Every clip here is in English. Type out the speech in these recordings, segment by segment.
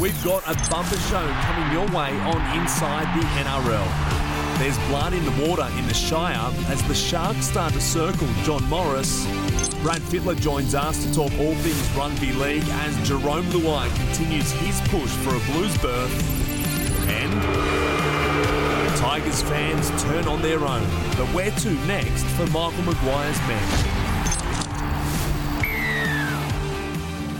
We've got a bumper show coming your way on Inside the NRL. There's blood in the water in the Shire as the Sharks start to circle John Morris. Brad Fittler joins us to talk all things rugby league as Jerome Luai continues his push for a Blues berth. And Tigers fans turn on their own. But where to next for Michael Maguire's men?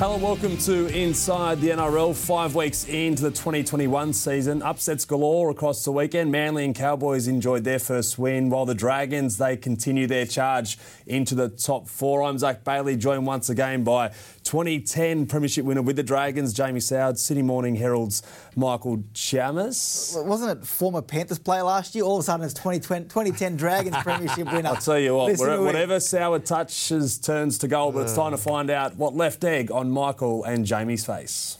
Hello, welcome to Inside the NRL. Five weeks into the 2021 season, upsets galore across the weekend. Manly and Cowboys enjoyed their first win, while the Dragons they continue their charge into the top four. I'm Zac Bailey, joined once again by 2010 Premiership winner with the Dragons, Jamie Soward, Sydney Morning Herald's Michael Chammas. Wasn't it former Panthers player last year? All of a sudden, it's 2020, 2010 Dragons Premiership winner. I'll tell you what, Listen to whatever Soward touches turns to gold, but it's time to find out what left egg on Michael and Jamie's face.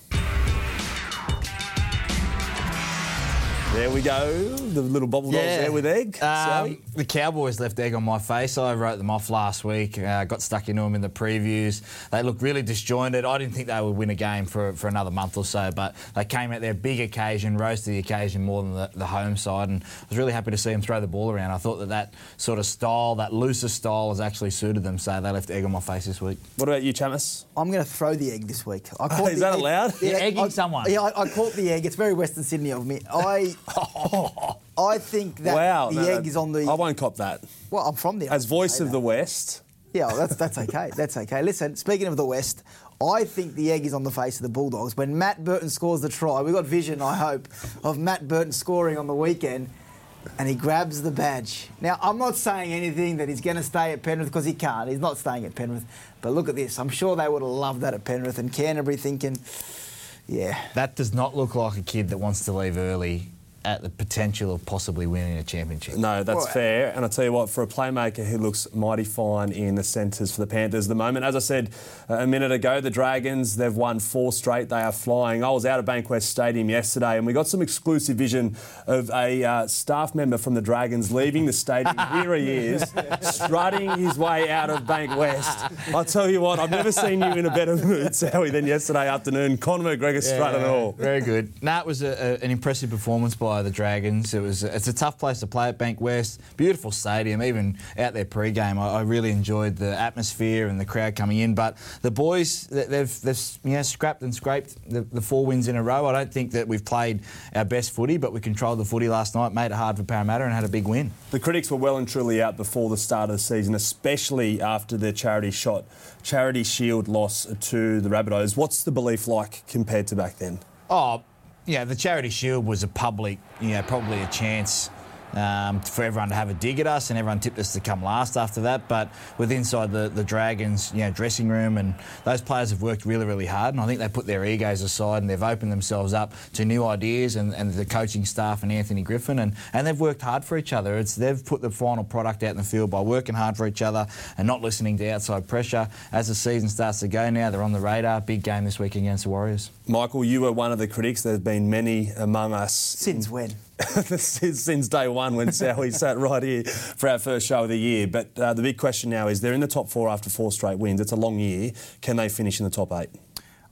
There we go. The little bubble dolls there with egg. Um, Sowie. the Cowboys left egg on my face. I wrote them off last week. Uh, got stuck into them in the previews. They looked really disjointed. I didn't think they would win a game for, for another month or so, but they came at their big occasion, rose to the occasion more than the, the home side, and I was really happy to see them throw the ball around. I thought that that sort of style, that looser style, has actually suited them, so they left egg on my face this week. What about you, Chammas? I'm going to throw the egg this week. I caught Is the that egg- allowed? You're egging I- someone. Yeah, I, I caught the egg. It's very Western Sydney of me. I, I think that wow. the no, egg is on the. I won't cop that. Well, I'm from there. As voice of that. the West. Yeah, well, that's that's okay. That's okay. Listen, speaking of the West, I think the egg is on the face of the Bulldogs. When Matt Burton scores the try, we got vision, I hope, of Matt Burton scoring on the weekend, and he grabs the badge. Now, I'm not saying anything that he's going to stay at Penrith because he can't. He's not staying at Penrith. But look at this. I'm sure they would have loved that at Penrith, and Canterbury thinking, yeah. That does not look like a kid that wants to leave early at the potential of possibly winning a championship. No, that's Well- fair. And I tell you what, for a playmaker who looks mighty fine in the centres for the Panthers at the moment, as I said a minute ago, the Dragons, they've won four straight. They are flying. I was out of Bankwest Stadium yesterday and we got some exclusive vision of a uh, staff member from the Dragons leaving the stadium. Here he is, strutting his way out of Bankwest. I'll tell you what, I've never seen you in a better mood, Sowie, than yesterday afternoon. Conor McGregor strutting it all. Very good. No, it was a, a, an impressive performance by the Dragons. It was it's a tough place to play at Bank West. Beautiful stadium. Even out there pre-game, I, I really enjoyed the atmosphere and the crowd coming in. But the boys, they- they've they've you know scrapped and scraped the, the four wins in a row. I don't think that we've played our best footy, but we controlled the footy last night, made it hard for Parramatta, and had a big win. The critics were well and truly out before the start of the season, especially after the charity shot, charity shield loss to the Rabbitohs. What's the belief like compared to back then? Oh, yeah, the Charity Shield was a public, you know, probably a chance um, for everyone to have a dig at us, and everyone tipped us to come last after that. But with inside the, the Dragons, you know, dressing room, and those players have worked really, really hard, and I think they put their egos aside and they've opened themselves up to new ideas, and, and the coaching staff and Anthony Griffin, and, and they've worked hard for each other. It's they've put the final product out in the field by working hard for each other and not listening to outside pressure. As the season starts to go now, they're on the radar. Big game this week against the Warriors. Michael, you were one of the critics. There's been many among us Since when? since, day one when Sowie sat right here for our first show of the year. But uh, the big question now is they're in the top four after four straight wins. It's a long year. Can they finish in the top eight?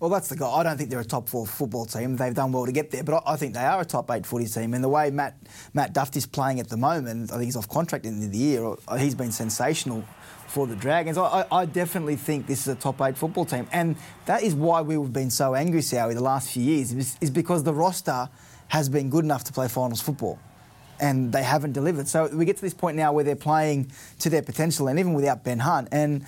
Well, that's the guy. I don't think they're a top four football team. They've done well to get there, but I think they are a top eight footy team. And the way Matt Matt Dufty is playing at the moment, I think he's off contract at the end of the year. uh, He's been sensational for the Dragons. I, I, definitely think this is a top eight football team, and that is why we've been so angry, Sowie, the last few years, is because the roster has been good enough to play finals football. And they haven't delivered. So we get to this point now where they're playing to their potential, and even without Ben Hunt. And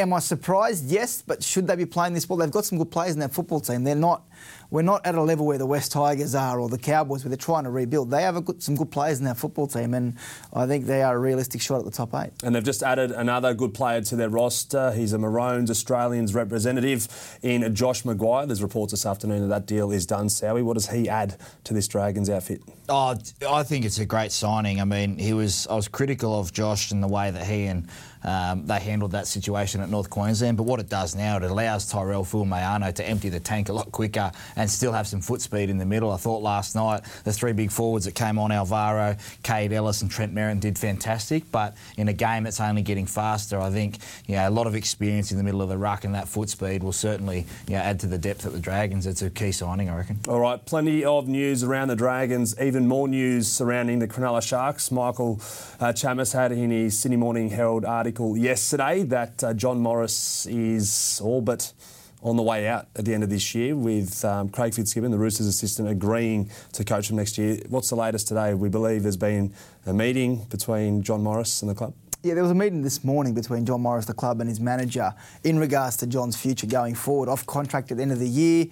Am I surprised? Yes, but should they be playing this ball? They've got some good players in their football team. They're not. We're not at a level where the West Tigers are or the Cowboys, where they're trying to rebuild. They have a good, some good players in their football team, and I think they are a realistic shot at the top eight. And they've just added another good player to their roster. He's a Maroons Australians representative in Josh McGuire. There's reports this afternoon that that deal is done. Sowie, what does he add to this Dragons outfit? Oh, I think it's a great signing. I mean, he was. I was critical of Josh and the way that he and um, they handled that situation at North Queensland, but what it does now, it allows Tyrell Fuimaono to empty the tank a lot quicker and still have some foot speed in the middle. I thought last night the three big forwards that came on, Alvaro, Cade Ellis and Trent Merrin did fantastic, but in a game that's only getting faster, I think you know, a lot of experience in the middle of the ruck and that foot speed will certainly you know, add to the depth at the Dragons. It's a key signing, I reckon. All right, plenty of news around the Dragons, even more news surrounding the Cronulla Sharks. Michael uh, Chammas had in his Sydney Morning Herald article yesterday that uh, John Morris is all but on the way out at the end of this year with um, Craig Fitzgibbon, the Roosters assistant, agreeing to coach him next year. What's the latest today? We believe there's been a meeting between John Morris and the club. Yeah, there was a meeting this morning between John Morris, the club, and his manager in regards to John's future going forward. Off contract at the end of the year.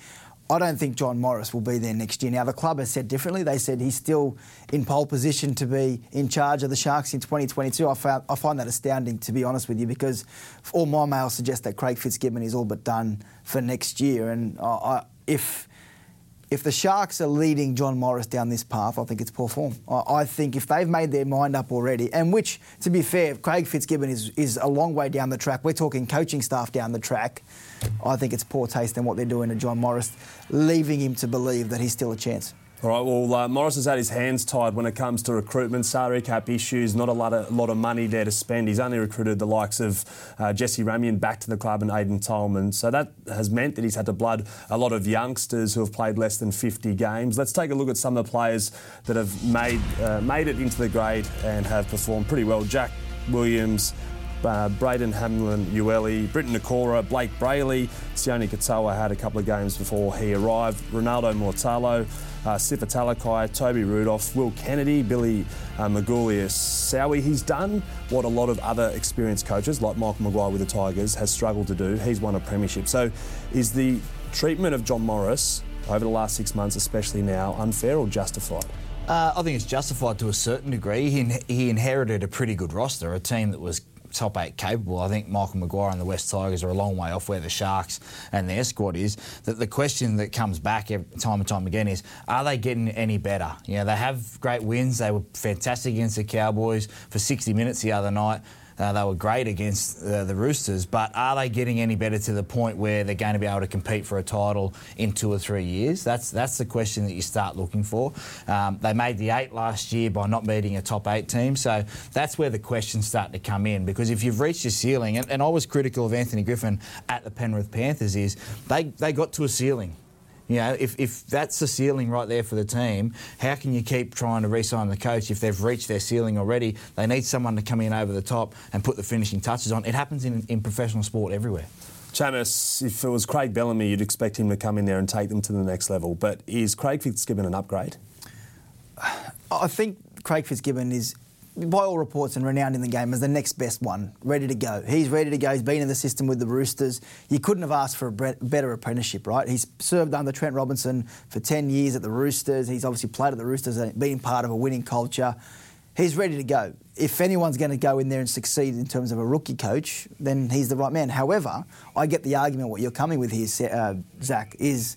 I don't think John Morris will be there next year. Now, the club has said differently. They said he's still in pole position to be in charge of the Sharks in 2022. I, found, I find that astounding, to be honest with you, because all my mail suggests that Craig Fitzgibbon is all but done for next year. And I, if if the Sharks are leading John Morris down this path, I think it's poor form. I, think if they've made their mind up already, and which, to be fair, Craig Fitzgibbon is, is a long way down the track. We're talking coaching staff down the track. I think it's poor taste in what they're doing to John Morris, leaving him to believe that he's still a chance. All right, well, uh, Morris has had his hands tied when it comes to recruitment, salary cap issues, not a lot of, lot of money there to spend. He's only recruited the likes of uh, Jesse Ramien back to the club and Aidan Tolman. So that has meant that he's had to blood a lot of youngsters who have played less than 50 games. Let's take a look at some of the players that have made, uh, made it into the grade and have performed pretty well. Jack Williams, uh, Braden Hamlin-Uele, Briton Nikora, Blake Brailey, Sione Katoa had a couple of games before he arrived, Ronaldo Mulitalo, uh, Sifa Talakai, Toby Rudolph, Will Kennedy, Billy uh, Magoulias Sowie. He's done what a lot of other experienced coaches, like Michael Maguire with the Tigers, has struggled to do. He's won a premiership. So is the treatment of John Morris over the last six months, especially now, unfair or justified? Uh, I think it's justified to a certain degree. He, he inherited a pretty good roster, a team that was top eight capable. I think Michael Maguire and the West Tigers are a long way off where the Sharks and their squad is. That the question that comes back time and time again is, are they getting any better? You know, they have great wins. They were fantastic against the Cowboys for 60 minutes the other night. Uh, they were great against uh, the Roosters, but are they getting any better to the point where they're going to be able to compete for a title in two or three years? That's that's the question that you start looking for. Um, they made the eight last year by not beating a top eight team, so that's where the questions start to come in. Because if you've reached your ceiling, and, and I was critical of Anthony Griffin at the Penrith Panthers, is they they got to a ceiling. You know, if, if that's the ceiling right there for the team, how can you keep trying to re-sign the coach if they've reached their ceiling already? They need someone to come in over the top and put the finishing touches on. It happens in, in professional sport everywhere. Chammas, if it was Craig Bellamy, you'd expect him to come in there and take them to the next level. But is Craig Fitzgibbon an upgrade? I think Craig Fitzgibbon is by all reports and renowned in the game as the next best one, ready to go. He's ready to go. He's been in the system with the Roosters. You couldn't have asked for a better apprenticeship, right? He's served under Trent Robinson for 10 years at the Roosters. He's obviously played at the Roosters and been part of a winning culture. He's ready to go. If anyone's going to go in there and succeed in terms of a rookie coach, then he's the right man. However, I get the argument what you're coming with here, uh, Zac, is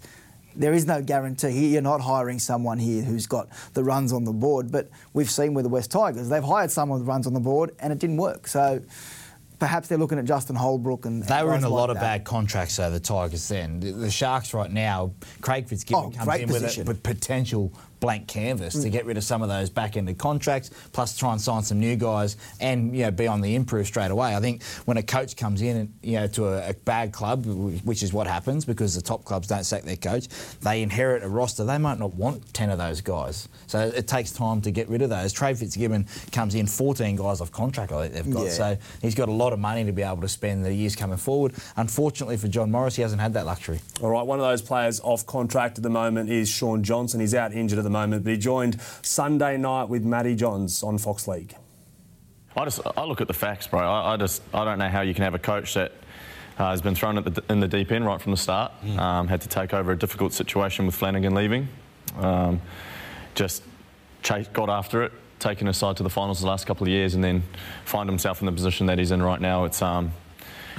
there is no guarantee. You're not hiring someone here who's got the runs on the board. But we've seen with the West Tigers, they've hired someone with runs on the board and it didn't work. So perhaps they're looking at Justin Holbrook and they were in a like lot of that. bad contracts. though. the Tigers then the, the Sharks right now. Craig Fitzgibbon oh, comes in with, a, with potential blank canvas mm. to get rid of some of those back-ended contracts, plus try and sign some new guys and you know be on the improve straight away. I think when a coach comes in, and, you know, to a, a, bad club, which is what happens because the top clubs don't sack their coach, they inherit a roster. They might not want ten of those guys, so it takes time to get rid of those. Craig Fitzgibbon comes in 14 guys off contract. I think they've got, yeah. so he's got a lot of money to be able to spend the years coming forward. Unfortunately for John Morris, he hasn't had that luxury. All right, one of those players off contract at the moment is Shaun Johnson. He's out injured at the moment, but he joined Sunday night with Matty Johns on Fox League. I just I look at the facts, bro. I, I just I don't know how you can have a coach that uh, has been thrown the, in the deep end right from the start. Mm. Um, had to take over a difficult situation with Flanagan leaving. Um, just chase, got after it, taken his side to the finals the last couple of years, and then find himself in the position that he's in right now. It's um,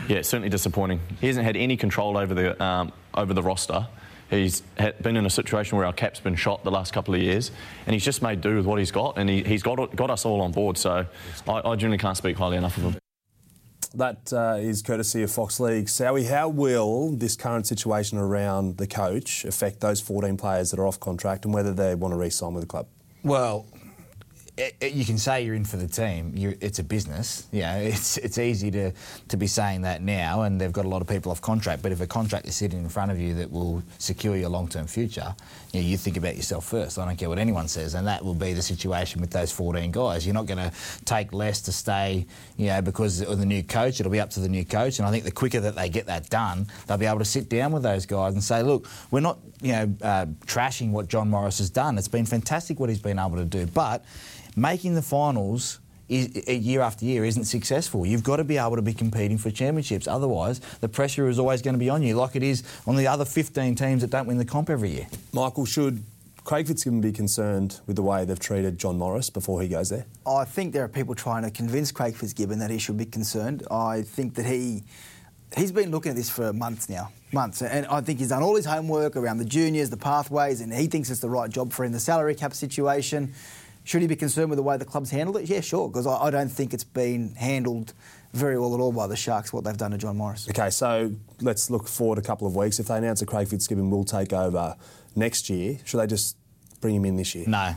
yeah, certainly disappointing. He hasn't had any control over the um, over the roster. He's been in a situation where our cap's been shot the last couple of years, and he's just made do with what he's got, and he, has got got us all on board. So I, I genuinely can't speak highly enough of him. That uh, is courtesy of Fox League. Sowie, how will this current situation around the coach affect those 14 players that are off contract and whether they want to re-sign with the club? Well, it, you can say you're in for the team. You're, it's a business. Know, it's it's easy to, to be saying that now, and they've got a lot of people off contract. But if a contract is sitting in front of you that will secure your long term future, you, know, you think about yourself first. I don't care what anyone says, and that will be the situation with those 14 guys. You're not going to take less to stay, you know, because of the new coach. It'll be up to the new coach, and I think the quicker that they get that done, they'll be able to sit down with those guys and say, look, we're not, you know, uh, trashing what John Morris has done. It's been fantastic what he's been able to do, but making the finals year after year isn't successful. You've got to be able to be competing for championships. Otherwise, the pressure is always going to be on you, like it is on the other 15 teams that don't win the comp every year. Michael, should Craig Fitzgibbon be concerned with the way they've treated John Morris before he goes there? I think there are people trying to convince Craig Fitzgibbon that he should be concerned. I think that he he's been looking at this for months now, months, and I think he's done all his homework around the juniors, the pathways, and he thinks it's the right job for him. The salary cap situation. Should he be concerned with the way the club's handled it? Yeah, sure, because I, I, don't think it's been handled very well at all by the Sharks, what they've done to John Morris. Okay, so let's look forward a couple of weeks. If they announce that Craig Fitzgibbon will take over next year, should they just bring him in this year? No.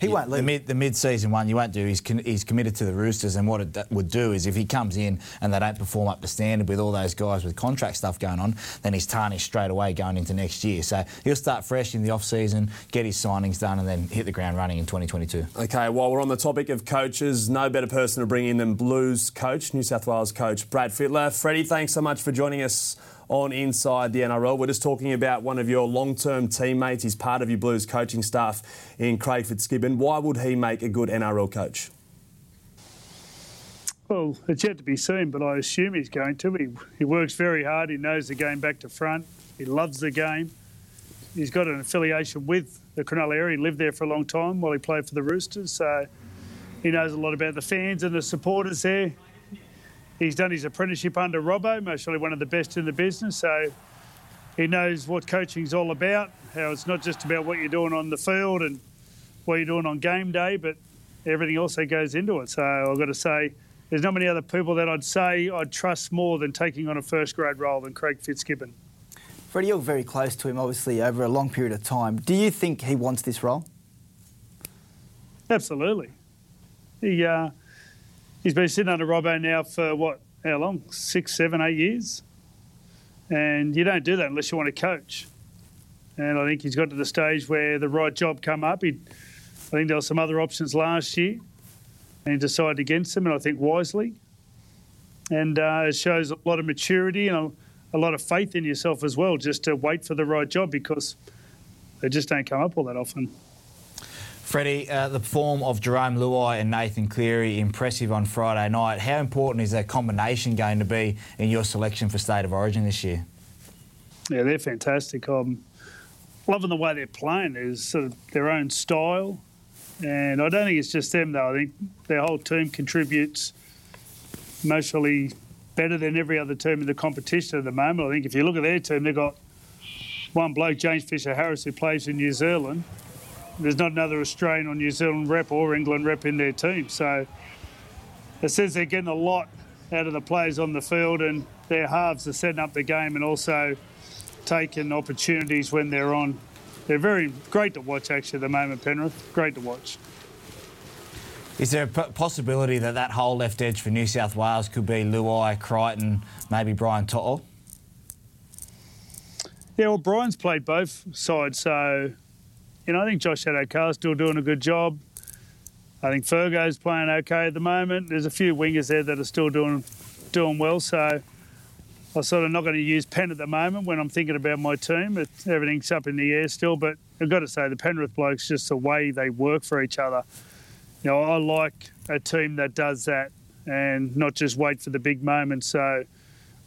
He yeah, won't leave. The, mid, the mid-season one, you won't do. He's, con- he's committed to the Roosters, and what it d- would do is if he comes in and they don't perform up to standard with all those guys with contract stuff going on, then he's tarnished straight away going into next year. So he'll start fresh in the off-season, get his signings done, and then hit the ground running in 2022. Okay, while we're on the topic of coaches, no better person to bring in than Blues coach, New South Wales coach Brad Fittler. Freddie, thanks so much for joining us on Inside the NRL. We're just talking about one of your long term teammates. He's part of your Blues coaching staff in Craig Fitzgibbon. Why would he make a good NRL coach? Well, it's yet to be seen, but I assume he's going to. He, he works very hard. He knows the game back to front. He loves the game. He's got an affiliation with the Cronulla area. He lived there for a long time while he played for the Roosters. So he knows a lot about the fans and the supporters there. He's done his apprenticeship under Robbo, most surely one of the best in the business. So he knows what coaching's all about, how it's not just about what you're doing on the field and what you're doing on game day, but everything else that goes into it. So I've got to say, there's not many other people that I'd say I'd trust more than taking on a first grade role than Craig Fitzgibbon. Freddie, you're very close to him, obviously, over a long period of time. Do you think he wants this role? Absolutely. He, uh, he's been sitting under Robbo now for what? How long? Six, seven, eight years. And you don't do that unless you want to coach. And I think he's got to the stage where the right job come up. He, I think there were some other options last year, and he decided against them, and I think wisely. And uh, it shows a lot of maturity and a, a lot of faith in yourself as well, just to wait for the right job because they just don't come up all that often. Freddie, uh, the form of Jerome Luai and Nathan Cleary impressive on Friday night. How important is that combination going to be in your selection for State of Origin this year? Yeah, they're fantastic. I'm loving the way they're playing. There's sort of their own style, and I don't think it's just them though. I think their whole team contributes mostly better than every other team in the competition at the moment. I think if you look at their team, they've got one bloke, James Fisher Harris, who plays in New Zealand there's not another Australian or New Zealand rep or England rep in their team. So it says they're getting a lot out of the players on the field, and their halves are setting up the game and also taking opportunities when they're on. They're very great to watch, actually, at the moment, Penrith. Great to watch. Is there a possibility that that whole left edge for New South Wales could be Luai, Crichton, maybe Brian To'o? Yeah, well, Brian's played both sides, so you know, I think Josh Addo-Carr's still doing a good job. I think Fergo's playing okay at the moment. There's a few wingers there that are still doing doing well. So I'm sort of not going to use Penn at the moment when I'm thinking about my team. Everything's up in the air still, but I've got to say the Penrith blokes just the way they work for each other. You know, I like a team that does that and not just wait for the big moment. So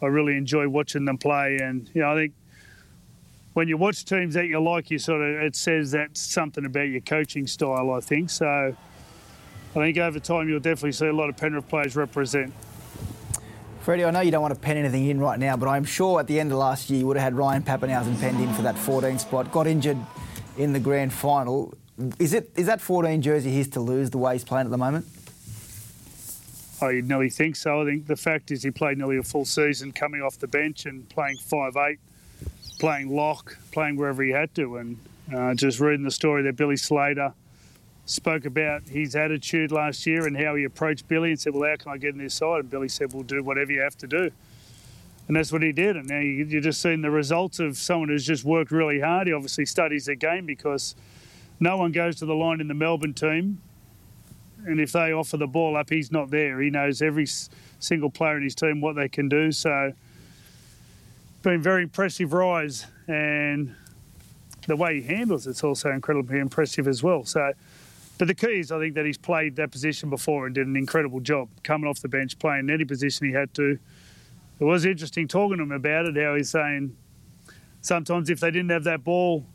I really enjoy watching them play, and you know, I think when you watch teams that you like, you sort of it says that something about your coaching style. I think so. I think over time you'll definitely see a lot of Penrith players represent. Freddie, I know you don't want to pen anything in right now, but I'm sure at the end of last year you would have had Ryan Papenhuyzen penned in for that 14 spot. Got injured in the grand final. Is it is that 14 jersey his to lose the way he's playing at the moment? I nearly think so. I think the fact is he played nearly a full season coming off the bench and playing five eight, playing lock, playing wherever he had to. And uh, just reading the story that Billy Slater spoke about his attitude last year and how he approached Billy and said, Well, how can I get in this side? And Billy said, We'll do whatever you have to do. And that's what he did. And now you're just seeing the results of someone who's just worked really hard. He obviously studies the game because no one goes to the line in the Melbourne team. And if they offer the ball up, he's not there. He knows every single player in his team what they can do. So, been very impressive rise. And the way he handles it's also incredibly impressive as well. So, but the key is, I think, that he's played that position before and did an incredible job coming off the bench, playing any position he had to. It was interesting talking to him about it, how he's saying sometimes if they didn't have that ball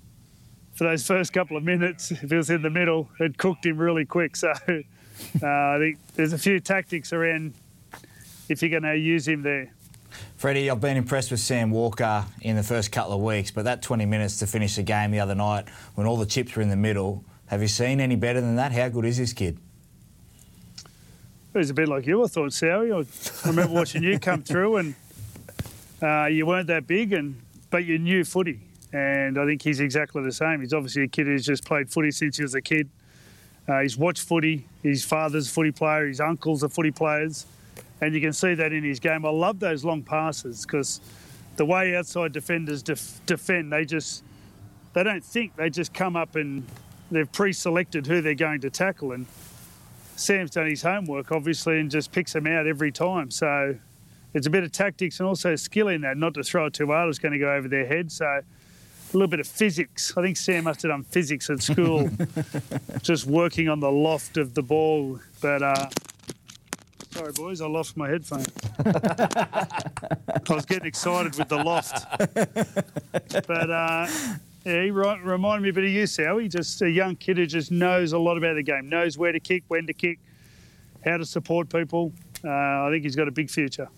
for those first couple of minutes, if it was in the middle, it cooked him really quick. So uh, I think there's a few tactics around if you're going to use him there. Freddie, I've been impressed with Sam Walker in the first couple of weeks, but that 20 minutes to finish the game the other night when all the chips were in the middle, have you seen any better than that? How good is this kid? He's a bit like you, I thought, Sowie. I remember watching you come through and uh, you weren't that big, and but you knew footy. And I think he's exactly the same. He's obviously a kid who's just played footy since he was a kid. Uh, he's watched footy. His father's a footy player. His uncles are footy players. And you can see that in his game. I love those long passes because the way outside defenders def- defend, they just they don't think. They just come up and they've pre-selected who they're going to tackle. And Sam's done his homework, obviously, and just picks them out every time. So it's a bit of tactics and also skill in that, not to throw it too hard. It's going to go over their head. So a little bit of physics. I think Sam must have done physics at school, just working on the loft of the ball. But uh, sorry, boys, I lost my headphones. I was getting excited with the loft. But uh, yeah, he reminded me a bit of you, Sowie. Just a young kid who just knows a lot about the game, knows where to kick, when to kick, how to support people. Uh, I think he's got a big future.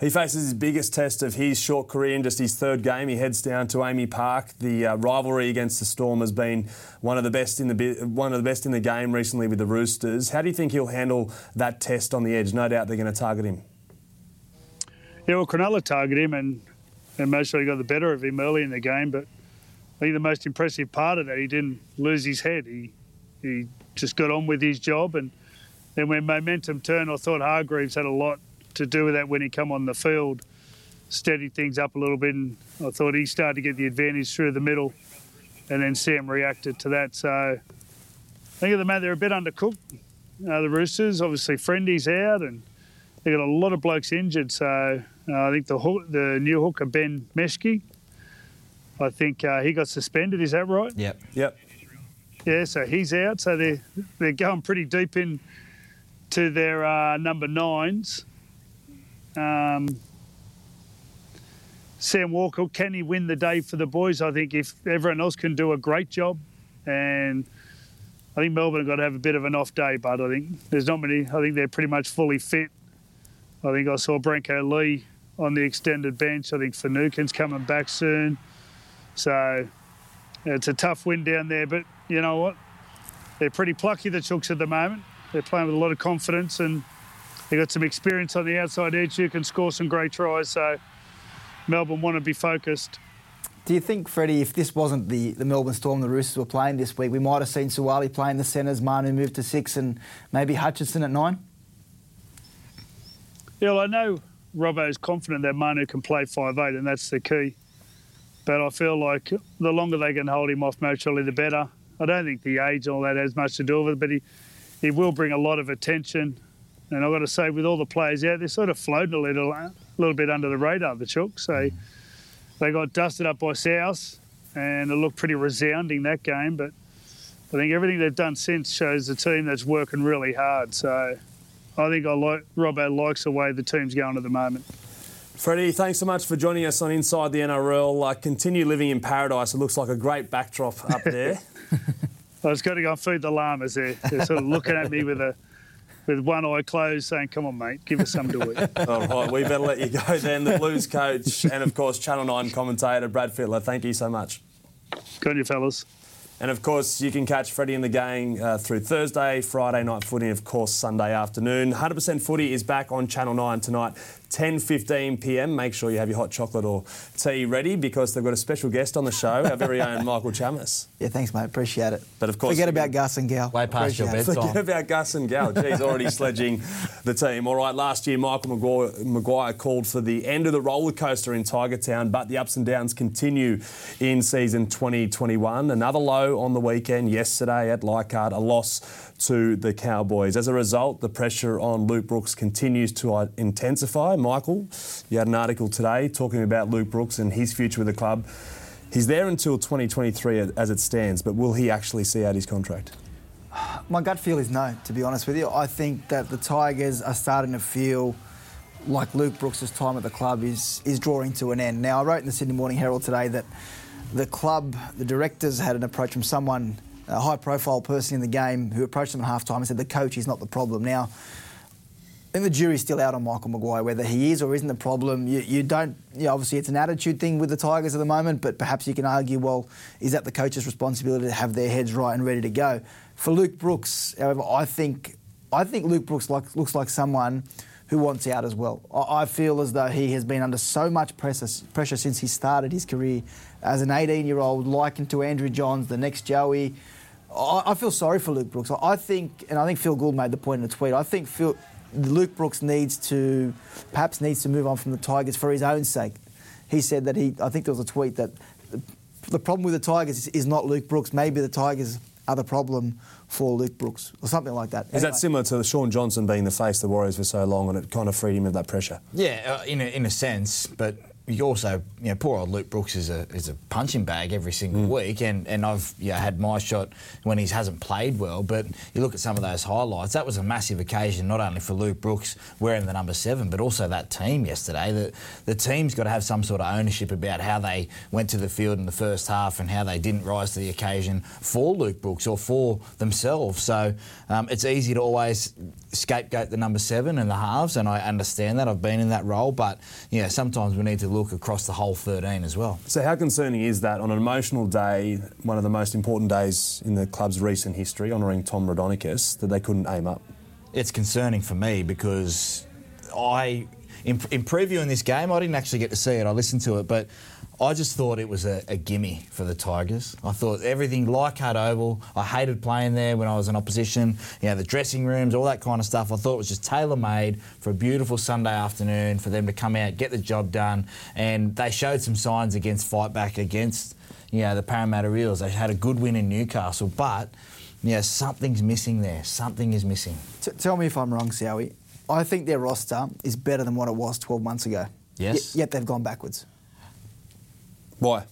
He faces his biggest test of his short career in just his third game. He heads down to AAMI Park. The uh, rivalry against the Storm has been one of the best in the one of the best in the game recently with the Roosters. How do you think he'll handle that test on the edge? No doubt they're going to target him. Yeah, well, Cronulla target him and and mostly got the better of him early in the game. But I think the most impressive part of that, he didn't lose his head. He he just got on with his job and then when momentum turned, I thought Hargreaves had a lot to do with that when he come on the field, steadied things up a little bit, and I thought he started to get the advantage through the middle, and then Sam reacted to that. So I think at the moment they're a bit undercooked. Uh, the Roosters, obviously, Friendy's out, and they got a lot of blokes injured. So uh, I think the hook, the new hooker Ben Marschke, I think uh, he got suspended. Is that right? Yep. Yep. Yeah, so he's out. So they're they're going pretty deep in to their uh, number nines. Um, Sam Walker, can he win the day for the boys? I think if everyone else can do a great job, and I think Melbourne have got to have a bit of an off day, but I think there's not many. I think they're pretty much fully fit. I think I saw Brenko Lee on the extended bench. I think Finucane's coming back soon. So it's a tough win down there, but you know what? They're pretty plucky, the Chooks, at the moment. They're playing with a lot of confidence and they've got some experience on the outside edge who can score some great tries. So Melbourne want to be focused. Do you think, Freddie, if this wasn't the, the Melbourne Storm the Roosters were playing this week, we might have seen Suaalii playing the centres, Manu moved to six, and maybe Hutchison at nine? Yeah, well, I know Robbo's confident that Manu can play five eight, and that's the key. But I feel like the longer they can hold him off Mocholi, the better. I don't think the age and all that has much to do with it, but he, he will bring a lot of attention. And I've got to say, with all the players out, they're sort of floating a little, a little bit under the radar, the Chooks. They, they got dusted up by South, and it looked pretty resounding that game. But I think everything they've done since shows a team that's working really hard. So I think I like Robbo likes the way the team's going at the moment. Freddie, thanks so much for joining us on Inside the NRL. Uh, continue living in paradise. It looks like a great backdrop up there. I was going to go and feed the llamas. They're, they're sort of looking at me with a with one eye closed, saying, "Come on, mate, give us some to eat." All right, we better let you go then. The Blues coach and of course Channel Nine commentator Brad Fittler. Thank you so much. Good on you, fellas. And of course, you can catch Freddie in the gang uh, through Thursday, Friday night footy, and of course Sunday afternoon. 100% footy is back on Channel 9 tonight, 10:15 p.m. Make sure you have your hot chocolate or tea ready because they've got a special guest on the show, our very own Michael Chammas. Yeah, thanks, mate. Appreciate it. But of course, forget about Gus and Gal. Way past your Appreciate it. bedtime. Forget about Gus and Gal. Geez, already sledging the team. All right, last year Michael Maguire, called for the end of the roller coaster in Tiger Town, but the ups and downs continue in season 2021. Another low on the weekend yesterday at Leichhardt, a loss to the Cowboys. As a result, the pressure on Luke Brooks continues to uh, intensify. Michael, you had an article today talking about Luke Brooks and his future with the club. He's there until 2023 as it stands, but will he actually see out his contract? My gut feel is no, to be honest with you. I think that the Tigers are starting to feel like Luke Brooks' time at the club is, is drawing to an end. Now, I wrote in the Sydney Morning Herald today that the club, the directors had an approach from someone, a high profile person in the game, who approached them at half time and said the coach is not the problem. Now, I think the jury's still out on Michael Maguire, whether he is or isn't the problem. You, you don't, you know, obviously it's an attitude thing with the Tigers at the moment, but perhaps you can argue, well, is that the coach's responsibility to have their heads right and ready to go? For Luke Brooks, however, I think, I think Luke Brooks like, looks like someone who wants out as well. I, I feel as though he has been under so much pressure, pressure since he started his career as an 18-year-old, likened to Andrew Johns, the next Joey. I, feel sorry for Luke Brooks. I think, and I think Phil Gould made the point in a tweet. I think Phil, Luke Brooks needs to, perhaps needs to move on from the Tigers for his own sake. He said that he, I think there was a tweet that the, the problem with the Tigers is, is not Luke Brooks. Maybe the Tigers are the problem for Luke Brooks or something like that. Is that similar to Shaun Johnson being the face of the Warriors for so long and it kind of freed him of that pressure? Yeah, uh, in a, in a sense, but you also, you know, poor old Luke Brooks is a is a punching bag every single week, and, and I've had my shot when he hasn't played well. But you look at some of those highlights. That was a massive occasion, not only for Luke Brooks wearing the number seven, but also that team yesterday. The the team's got to have some sort of ownership about how they went to the field in the first half and how they didn't rise to the occasion for Luke Brooks or for themselves. So um, it's easy to always scapegoat the number seven and the halves, and I understand that. I've been in that role, but yeah, sometimes we need to look across the whole 13 as well. So, how concerning is that on an emotional day, one of the most important days in the club's recent history, honouring Tom Raudonikis, that they couldn't aim up? It's concerning for me because I, in, in previewing this game, I didn't actually get to see it. I listened to it, but I just thought it was a, a gimme for the Tigers. I thought everything like Oval. I hated playing there when I was in opposition. You know, the dressing rooms, all that kind of stuff. I thought it was just tailor made for a beautiful Sunday afternoon for them to come out, get the job done, and they showed some signs against fight back against. You know, the Parramatta Eels. They had a good win in Newcastle, but yeah, something's missing there. Something is missing. T- tell me if I'm wrong, Sowie. I think their roster is better than what it was 12 months ago. Yes. Yet, yet they've gone backwards. Why?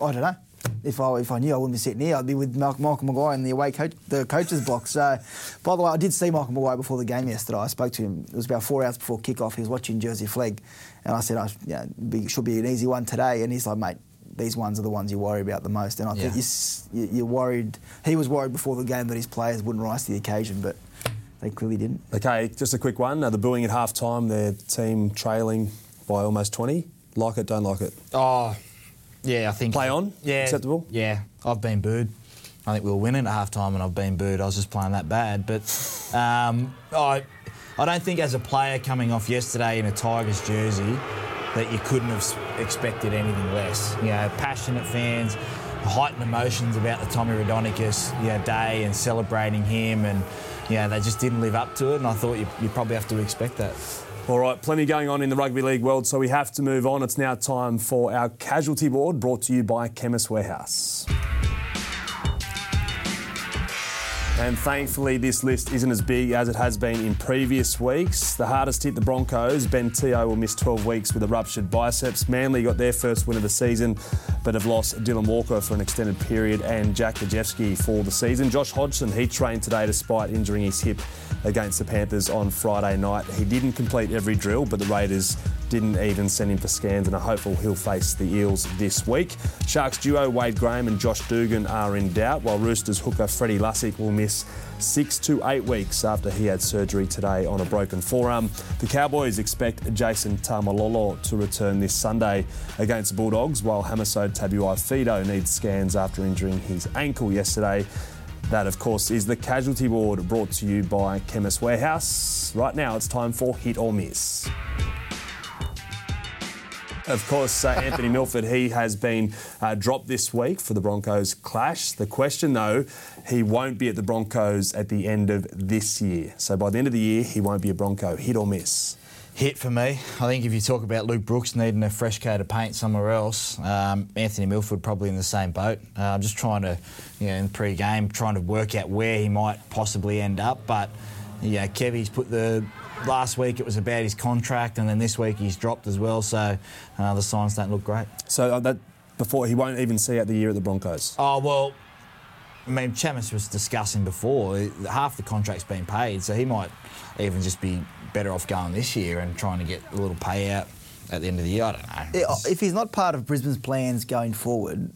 I don't know. If I if I knew I wouldn't be sitting here, I'd be with Michael Maguire in the away coach, the coach's box. So, by the way, I did see Michael Maguire before the game yesterday. I spoke to him. It was about four hours before kickoff. He was watching Jersey Flegg, and I said, "I yeah, be, should be an easy one today." And he's like, "Mate, these ones are the ones you worry about the most." And I Yeah. think you're, you- you're worried. He was worried before the game that his players wouldn't rise to the occasion, but they clearly didn't. Okay, just a quick one. Uh, the booing at half time, their team trailing by almost 20. Like it, don't like it. Oh, yeah, I think. Play on? Yeah. Acceptable? Yeah, I've been booed. I think we were winning at half time and I've been booed. I was just playing that bad. But um, I, I don't think as a player coming off yesterday in a Tigers jersey that you couldn't have expected anything less. You know, passionate fans, heightened emotions about the Tommy Raudonikis you know, day and celebrating him and, you know, they just didn't live up to it and I thought you, you probably have to expect that. All right, plenty going on in the rugby league world, so we have to move on. It's now time for our casualty board brought to you by Chemist Warehouse. And thankfully, this list isn't as big as it has been in previous weeks. The hardest hit the Broncos. Ben Teo will miss 12 weeks with a ruptured biceps. Manly got their first win of the season, but have lost Dylan Walker for an extended period and Jack Gosiewski for the season. Josh Hodgson, he trained today despite injuring his hip against the Panthers on Friday night. He didn't complete every drill, but the Raiders didn't even send him for scans and are hopeful he'll face the Eels this week. Sharks duo Wade Graham and Josh Dugan are in doubt, while Roosters hooker Freddie Lussick will miss six to eight weeks after he had surgery today on a broken forearm. The Cowboys expect Jason Taumalolo to return this Sunday against the Bulldogs, while Hamiso Tabuai-Fidow needs scans after injuring his ankle yesterday. That, of course, is the Casualty Ward brought to you by Chemist Warehouse. Right now, it's time for Hit or Miss. Of course, uh, Anthony Milford, he has been uh, dropped this week for the Broncos clash. The question, though, he won't be at the Broncos at the end of this year. So by the end of the year, he won't be a Bronco. Hit or miss? Hit for me. I think if you talk about Luke Brooks needing a fresh coat of paint somewhere else, um, Anthony Milford probably in the same boat. Uh, I'm just trying to, you know, in pre-game, trying to work out where he might possibly end up. But yeah, Kevy's put the last week it was about his contract, and then this week he's dropped as well. So uh, the signs don't look great. So uh, that before he won't even see out the year at the Broncos. Oh well, I mean Chammas was discussing before half the contract's been paid, so he might even just be better off going this year and trying to get a little payout at the end of the year. I don't know. If he's not part of Brisbane's plans going forward,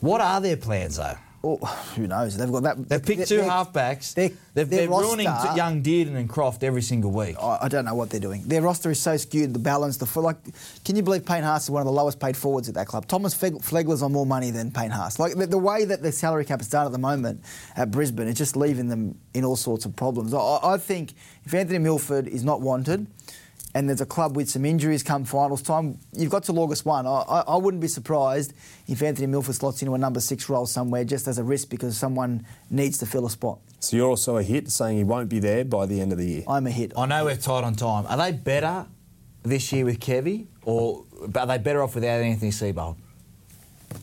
what are their plans though? Well, who knows? They've got that. They've picked 2 halfbacks. They're, they're, they're ruining young Dearden and Croft every single week. I, I, don't know what they're doing. Their roster is so skewed. The balance, the like, can you believe Payne Haas is one of the lowest paid forwards at that club? Thomas Flegler's on more money than Payne Haas. Like the, the, way that the salary cap is done at the moment at Brisbane, it's just leaving them in all sorts of problems. I, I think if Anthony Milford is not wanted and there's a club with some injuries come finals time, you've got till August 1. I, I, I, wouldn't be surprised if Anthony Milford slots into a number six role somewhere just as a risk because someone needs to fill a spot. So you're also a hit, saying he won't be there by the end of the year? I'm a hit. I know we're tight on time. Are they better this year with Kevy, or are they better off without Anthony Seibold?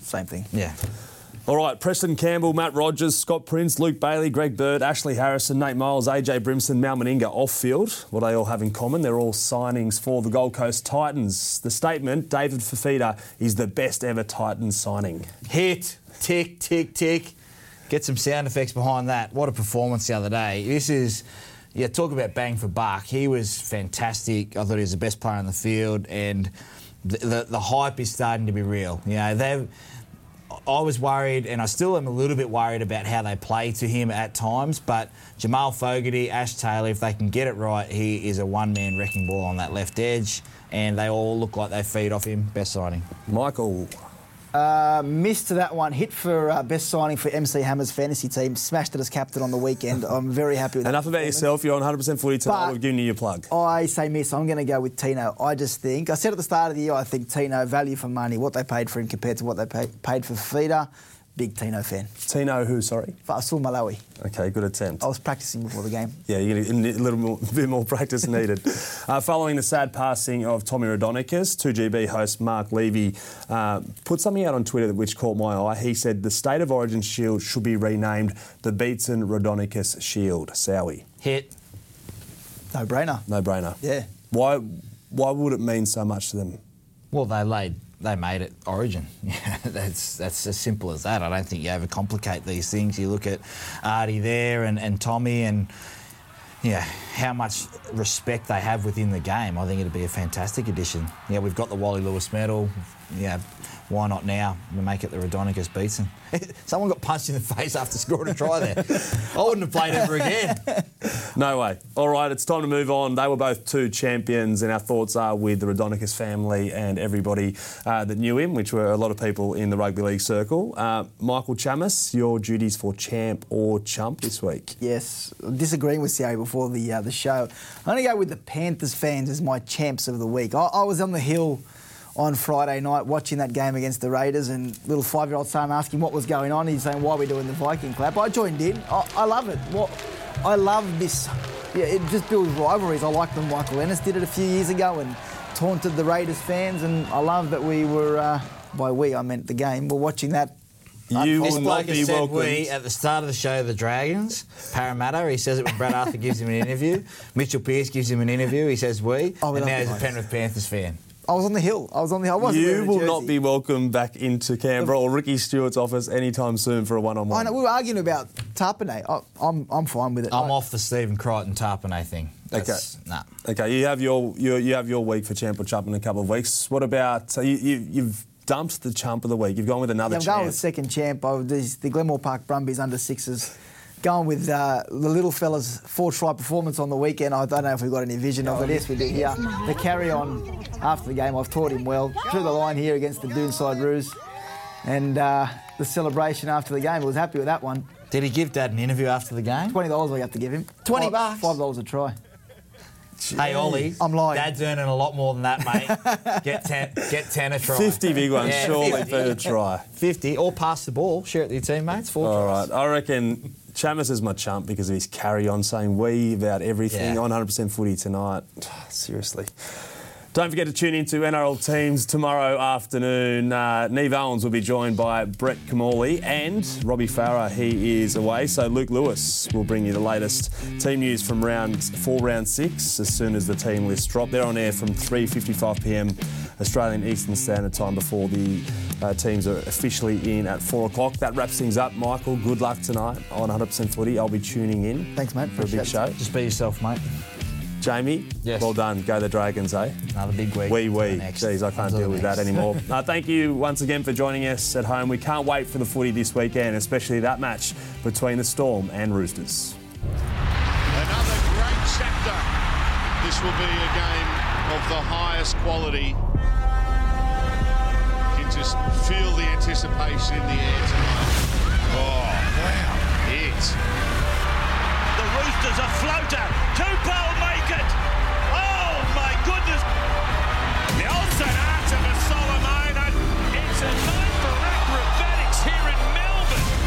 Same thing. Yeah. All right, Preston Campbell, Matt Rogers, Scott Prince, Luke Bailey, Greg Bird, Ashley Harrison, Nate Myles, AJ Brimson, Mal Meninga off field. What they all have in common, they're all signings for the Gold Coast Titans. The statement David Fifita is the best ever Titans signing. Hit, tick, tick, tick. Get some sound effects behind that. What a performance the other day. This is. Yeah, talk about bang for buck. He was fantastic. I thought he was the best player on the field, and the, the, the hype is starting to be real. You know, they've I was worried, and I still am a little bit worried about how they play to him at times. But Jamal Fogarty, Ash Taylor, if they can get it right, he is a one-man wrecking ball on that left edge, and they all look like they feed off him. Best signing. Michael. Uh, missed that one. Hit for uh, best signing for MC Hammer's fantasy team. Smashed it as captain on the weekend. I'm very happy with that. Enough about yourself. You're on 100% footy tonight. We've given you your plug. I say miss. I'm going to go with Tino. I just think, I said at the start of the year, I think Tino, value for money, what they paid for him compared to what they pay, paid for Feeder. Big Tino fan. Tino who, sorry? Fasul Malawi. Okay, good attempt. I was practicing before the game. Yeah, you get a little more, bit more practice needed. uh, following the sad passing of Tommy Raudonikis, 2GB host Mark Levy uh, put something out on Twitter that which caught my eye. He said the State of Origin Shield should be renamed the Beetson Raudonikis Shield. Sowie. Hit. No brainer. No brainer. Yeah. Why, why would it mean so much to them? Well, they laid they made it Origin. That's that's as simple as that. I don't think you overcomplicate these things. You look at Artie there and, and Tommy and yeah, how much respect they have within the game. I think it'd be a fantastic addition. Yeah, we've got the Wally Lewis medal. Yeah, why not now? We make it the Raudonikis Beetson. Someone got punched in the face after scoring a try there. I wouldn't have played ever again. No way. All right, it's time to move on. They were both two champions, and our thoughts are with the Raudonikis family and everybody uh, that knew him, which were a lot of people in the rugby league circle. Uh, Michael Chammas, your duties for champ or chump this week? Yes, disagreeing with Sierra before the uh, the show. I'm going to go with the Panthers fans as my champs of the week. I, I was on the hill on Friday night watching that game against the Raiders and little five-year-old son asking what was going on. He's saying, why are we doing the Viking clap? I joined in. I, I love it. What, I love this. Yeah, it just builds rivalries. I like when Michael Ennis did it a few years ago and taunted the Raiders fans. And I love that we were, uh, by we I meant the game, we're watching that you will not be welcome. We at the start of the show, the Dragons, Parramatta. He says it when Brad Arthur gives him an interview. Mitchell Pearce gives him an interview. He says we, oh, and now he's a Penrith Panthers fan. I was on the hill. I was on the hill. I you will not be welcome back into Canberra or Ricky Stuart's office anytime soon for a one-on-one. I know. We were arguing about Tapine. I, am I'm fine with it. I'm off the Stephen Crichton Tapine thing. That's, Nah. Okay, you have your you, you have your week for champ or chump in a couple of weeks. What about so you, you you've dumped the chump of the week? You've gone with another Yeah, I'm champ. going with second champ. of these- the Glenmore Park Brumbies under sixes. Going with uh, the little fella's four try performance on the weekend. I don't know if we've got any vision of it. Yes, we do here. The carry on after the game, I've taught him well. Drew the line here against the Doonside Roos. And uh, the celebration after the game, I was happy with that one. Did he give Dad an interview after the game? $20 I have to give him. 20 Five- bucks? $5 a try. Hey Ollie, I'm lying. Dad's earning a lot more than that, mate. get ten, get ten a try. Fifty big ones, Yeah, surely 50. for a try. Fifty, or pass the ball, share it with your teammates. Four All tries. right, I reckon Chammas is my chump because of his carry on saying we about everything Yeah. on 100% footy tonight. Seriously. Don't forget to tune into NRL teams tomorrow afternoon. Uh, Neve Owens will be joined by Brett Kimmorley and Robbie Farah. He is away, so Luke Lewis will bring you the latest team news from round four, round six, as soon as the team lists drop. They're on air from 3:55 p.m. Australian Eastern Standard Time before the uh, teams are officially in at four o'clock. That wraps things up. Michael, good luck tonight on 100% Footy. I'll be tuning in. Thanks, mate. for a big show. it. Just be yourself, mate. Jamie, Yes. well done. Go the Dragons, eh? Another big week. Wee wee. Jeez, I can't deal with that anymore. uh, thank you once again for joining us at home. We can't wait for the footy this weekend, especially that match between the Storm and Roosters. Another great chapter. This will be a game of the highest quality just feel the anticipation in the air tonight. Oh, wow. It. The Roosters a floater. Tupou make it. Oh, my goodness. Nelson Artem Solomon. It's a night for acrobatics here in Melbourne.